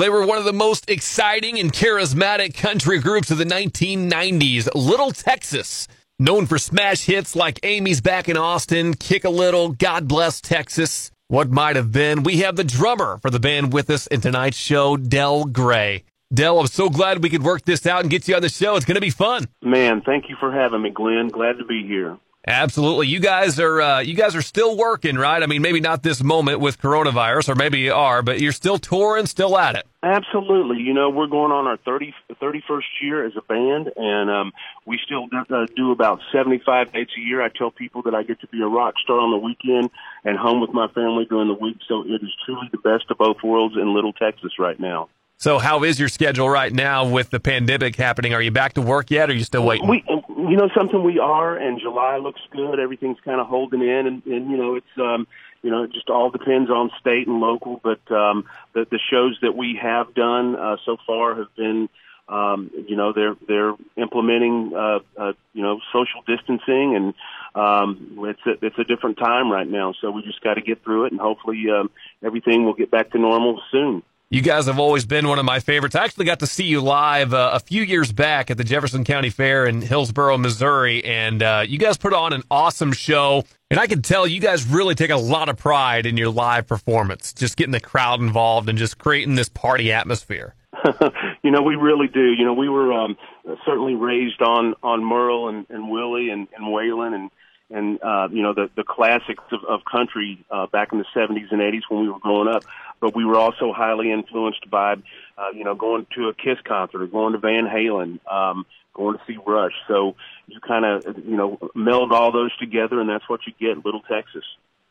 They were one of the most exciting and charismatic country groups of the 1990s, Little Texas. Known for smash hits like Amy's Back in Austin, Kick a Little, God Bless Texas, What Might Have Been. We have the drummer for the band with us in tonight's show, Del Gray. Del, I'm so glad we could work this out and get you on the show. It's going to be fun. Man, thank you for having me, Glenn. Glad to be here. Absolutely. You guys are uh, you guys are still working, right? I mean, maybe not this moment with coronavirus, or maybe you are, but you're still touring, still at it. Absolutely. You know, we're going on our 30, 31st year as a band, and um, we still do, uh, do about 75 dates a year. I tell people that I get to be a rock star on the weekend and home with my family during the week, so it is truly the best of both worlds in Little Texas right now. So, how is your schedule right now with the pandemic happening? Are you back to work yet, or are you still waiting? We, you know, something we are, and July looks good. Everything's kind of holding in, and, and you know, it's um, you know, it just all depends on state and local. But um, the, the shows that we have done uh, so far have been, um, you know, they're they're implementing, uh, uh, you know, social distancing, and um, it's a, it's a different time right now. So we just got to get through it, and hopefully um, everything will get back to normal soon. You guys have always been one of my favorites. I actually got to see you live uh, a few years back at the Jefferson County Fair in Hillsboro, Missouri, and uh, you guys put on an awesome show. And I can tell you guys really take a lot of pride in your live performance, just getting the crowd involved and just creating this party atmosphere. you know, we really do. You know, we were um, certainly raised on on Merle and, and Willie and, and Waylon and and uh, you know the the classics of, of country uh, back in the 70s and 80s when we were growing up. But we were also highly influenced by, uh, you know, going to a Kiss concert or going to Van Halen, um, going to see Rush. So you kind of you know meld all those together, and that's what you get, Little Texas.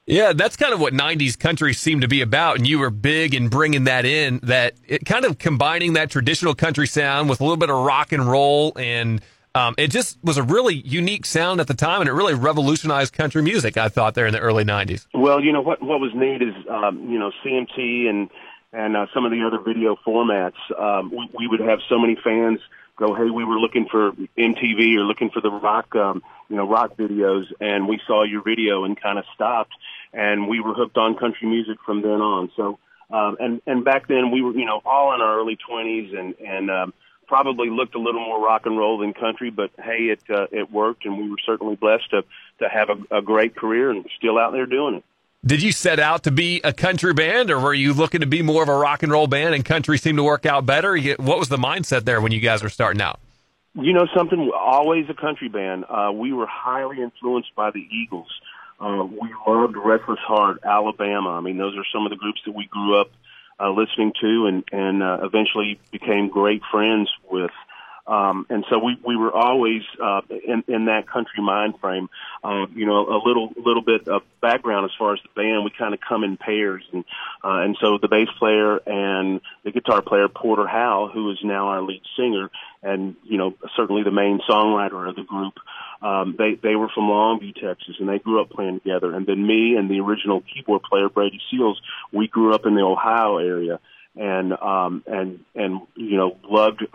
Yeah, that's kind of what 90s country seemed to be about. And you were big in bringing that in, that kind of combining that traditional country sound with a little bit of rock and roll and um, it just was a really unique sound at the time, and it really revolutionized country music. I thought there in the early '90s. Well, you know what what was neat is um, you know CMT and and uh, some of the other video formats. Um, we, we would have so many fans go, "Hey, we were looking for MTV or looking for the rock, um, you know, rock videos, and we saw your video and kind of stopped, and we were hooked on country music from then on." So, um, and and back then we were, you know, all in our early twenties, and and um, probably looked a little more rock and roll than country, but hey, it uh, it worked, and we were certainly blessed to to have a, a great career and still out there doing it. Did you set out to be a country band, or were you looking to be more of a rock and roll band, and country seemed to work out better? What was the mindset there when you guys were starting out? You know, something always a country band. Uh, we were highly influenced by the Eagles. Uh, we loved Restless Heart, Alabama. I mean, those are some of the groups that we grew up uh, listening to and and uh, eventually became great friends with. Um, and so we, we were always uh, in, in that country mind frame. Uh, you know, a little little bit of background as far as the band. We kind of come in pairs, and uh, and so the bass player and the guitar player Porter Howell, who is now our lead singer, and you know certainly the main songwriter of the group. Um, they they were from Longview, Texas, and they grew up playing together. And then me and the original keyboard player Brady Seals, we grew up in the Ohio area, and um, and and you know loved.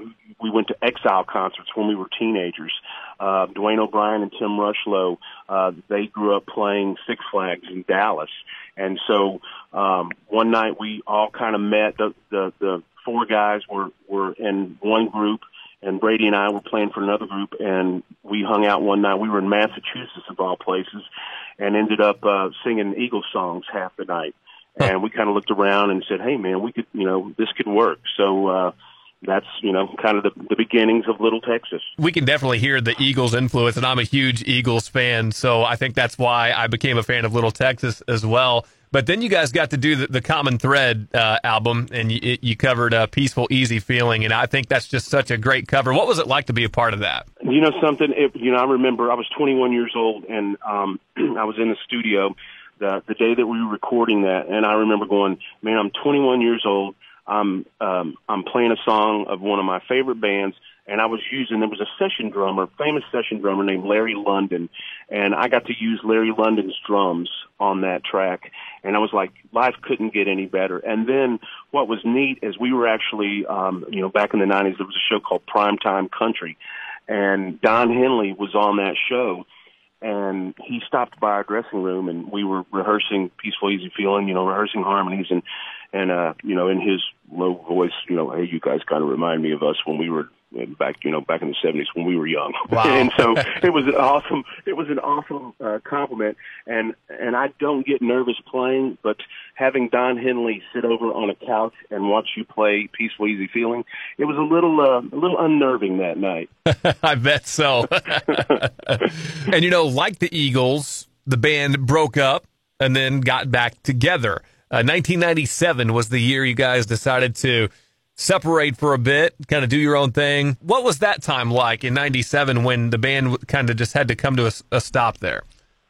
We went to Exile concerts when we were teenagers. Uh, Dwayne O'Brien and Tim Rushlow, uh, they grew up playing Six Flags in Dallas, and so um, one night we all kind of met. The the the four guys were were in one group and Brady and I were playing for another group, and we hung out one night. We were in Massachusetts, of all places, and ended up uh, singing Eagles songs half the night. And we kind of looked around and said, "Hey, man, we could, you know, this could work." So uh, that's you know kind of the, the beginnings of Little Texas. We can definitely hear the Eagles influence, and I'm a huge Eagles fan, so I think that's why I became a fan of Little Texas as well. But then you guys got to do the, the Common Thread uh, album, and you, you covered a peaceful, easy feeling, and I think that's just such a great cover. What was it like to be a part of that? You know something? It, you know, I remember I was 21 years old, and um, I was in the studio the the day that we were recording that, and I remember going, "Man, I'm 21 years old. I'm um, I'm playing a song of one of my favorite bands." and I was using there was a session drummer, famous session drummer named Larrie Londin, and I got to use Larrie Londin's drums on that track, and I was like, life couldn't get any better. And then what was neat is we were actually, um, you know, back in the '90s there was a show called Primetime Country, and Don Henley was on that show. And he stopped by our dressing room, and we were rehearsing "Peaceful, Easy Feeling," you know, rehearsing harmonies, and and uh, you know, in his low voice, you know, hey, you guys kind of remind me of us when we were back, you know, back in the seventies when we were young. Wow. and so it was an awesome, it was an awesome uh, compliment. And and I don't get nervous playing, but having Don Henley sit over on a couch and watch you play "Peaceful Easy Feeling," it was a little uh, a little unnerving that night. I bet so. and you know, like the Eagles, the band broke up and then got back together. Uh, 1997 was the year you guys decided to separate for a bit, kind of do your own thing. What was that time like in 97 when the band kind of just had to come to a, a stop there?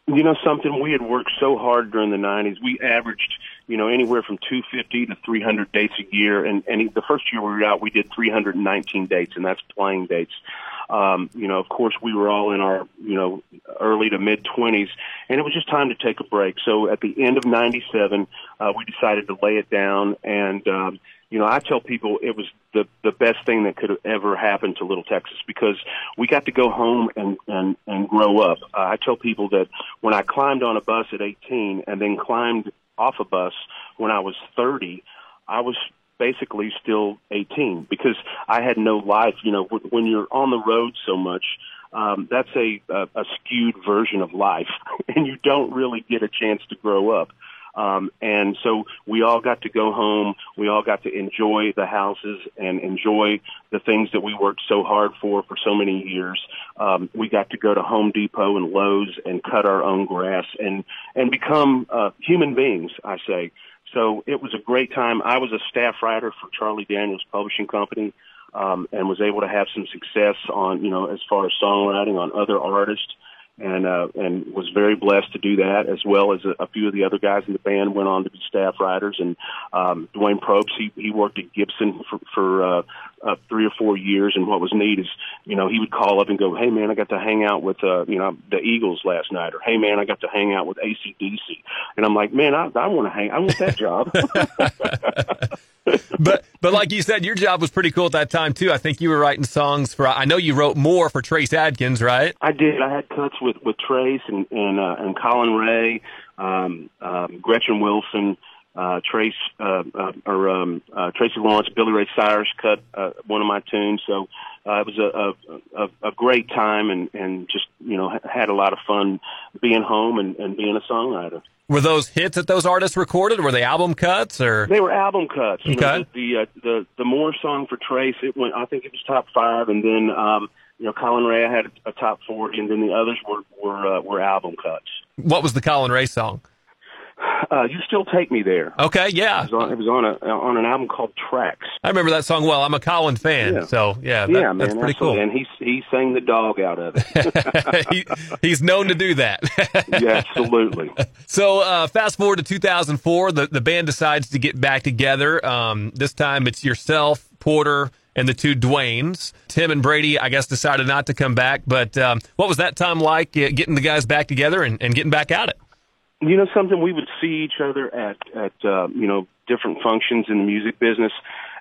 You know something, we had worked so hard during the 90s. We averaged, you know, anywhere from 250 to 300 dates a year. And, and the first year we were out, we did 319 dates, and that's playing dates. Um, you know, of course, we were all in our, you know, early to mid 20s, and it was just time to take a break. So at the end of 97, uh, we decided to lay it down. And, um, you know, I tell people it was the, the best thing that could have ever happened to Little Texas because we got to go home and, and, and grow up. Uh, I tell people that when I climbed on a bus at 18 and then climbed off a bus when I was 30, I was basically still 18 because I had no life. You know, when you're on the road so much, um, that's a, a, a skewed version of life, and you don't really get a chance to grow up. Um, and so we all got to go home. We all got to enjoy the houses and enjoy the things that we worked so hard for for so many years. Um, we got to go to Home Depot and Lowe's and cut our own grass and and become uh, human beings. I say. So it was a great time. I was a staff writer for Charlie Daniels Publishing Company, um, and was able to have some success on, you know, as far as songwriting on other artists and uh, and was very blessed to do that, as well as a, a few of the other guys in the band went on to be staff writers. And um, Duane Propes, he he worked at Gibson for, for uh, uh, three or four years. And what was neat is, you know, he would call up and go, "Hey man, I got to hang out with uh, you know the Eagles last night," or "Hey man, I got to hang out with ACDC." And I'm like, "Man, I, I want to hang. I want that job." but but like you said, your job was pretty cool at that time too. I think you were writing songs for. I know you wrote more for Trace Adkins, right? I did. I had cuts with with Trace and and uh, and Collin Raye, um, um, Gretchen Wilson, uh, Trace uh, uh, or um, uh, Tracy Lawrence, Billy Ray Cyrus cut uh, one of my tunes. So uh, it was a, a a great time and and just you know had a lot of fun being home and, and being a songwriter. Were those hits that those artists recorded? Were they album cuts or? They were album cuts. You okay. Know, the the, uh, the the more song for Trace, it went. I think it was top five, and then um, you know Collin Raye had a, a top forty, and then the others were were uh, were album cuts. What was the Collin Raye song? Uh, you still take me there. Okay, yeah. It was on, it was on a on an album called Tracks. I remember that song well. I'm a Collin fan, Yeah. so yeah, that, yeah, man, that's pretty absolutely. cool. And he he sang the dog out of it. he, he's known to do that. yeah, absolutely. So uh, fast forward to 2004, the, the band decides to get back together. Um, this time it's yourself, Porter, and the two Dwaynes. Tim and Brady, I guess, decided not to come back. But um, what was that time like, uh, getting the guys back together and, and getting back at it? You know something? We would see each other at at uh, you know different functions in the music business,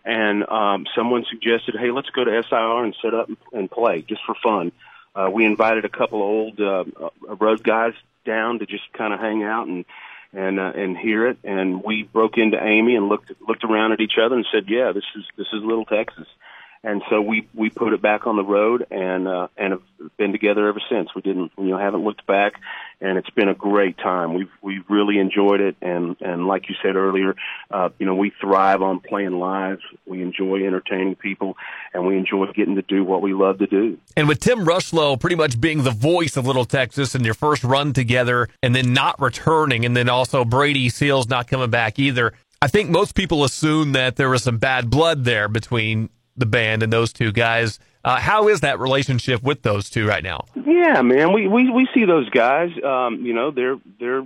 and um, someone suggested, "Hey, let's go to SIR and set up and, play just for fun." Uh, we invited a couple of old uh, uh, road guys down to just kind of hang out and and uh, and hear it. And we broke into Amy and looked looked around at each other and said, "Yeah, this is this is Little Texas." And so we we put it back on the road and uh, and have been together ever since. We didn't you know haven't looked back, and it's been a great time. We've we've really enjoyed it, and and like you said earlier, uh, you know we thrive on playing live. We enjoy entertaining people, and we enjoy getting to do what we love to do. And with Tim Rushlow pretty much being the voice of Little Texas and your first run together and then not returning, and then also Brady Seals not coming back either, I think most people assume that there was some bad blood there between the band and those two guys. Uh, how is that relationship with those two right now? Yeah, man, we we we see those guys. Um, you know, they're they're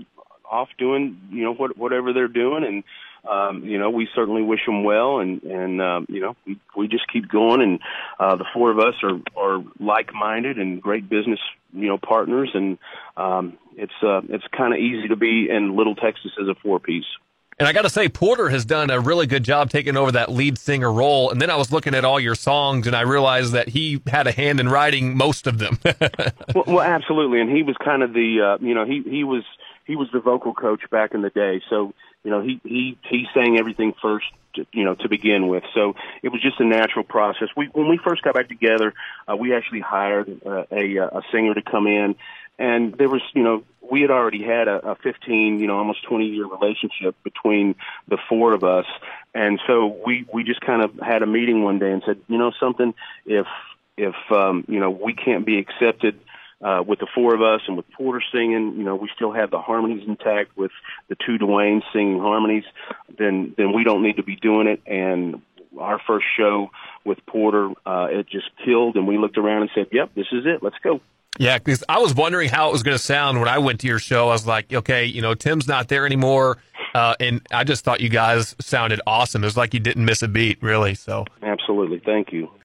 off doing you know what whatever they're doing, and um, you know we certainly wish them well, and and um, you know we we just keep going, and uh, the four of us are are like minded and great business you know partners, and um, it's uh, it's kind of easy to be in Little Texas as a four piece. And I got to say, Porter has done a really good job taking over that lead singer role. And then I was looking at all your songs and I realized that he had a hand in writing most of them. well, well, absolutely, and he was kind of the uh, you know he he was he was the vocal coach back in the day. So you know, he he he sang everything first, to, you know, to begin with. So it was just a natural process. We when we first got back together, uh, we actually hired uh, a a singer to come in, and there was, you know, we had already had a, a 15, you know, almost 20 year relationship between the four of us, and so we we just kind of had a meeting one day and said, you know, something if if um, you know we can't be accepted uh, with the four of us and with Porter singing, you know, we still have the harmonies intact with the two Dwayne singing harmonies, then then we don't need to be doing it. And our first show with Porter, uh, it just killed, and we looked around and said, "Yep, this is it. Let's go." Yeah, because I was wondering how it was going to sound when I went to your show. I was like, okay, you know, Tim's not there anymore, uh, and I just thought you guys sounded awesome. It was like you didn't miss a beat, really. So absolutely, thank you.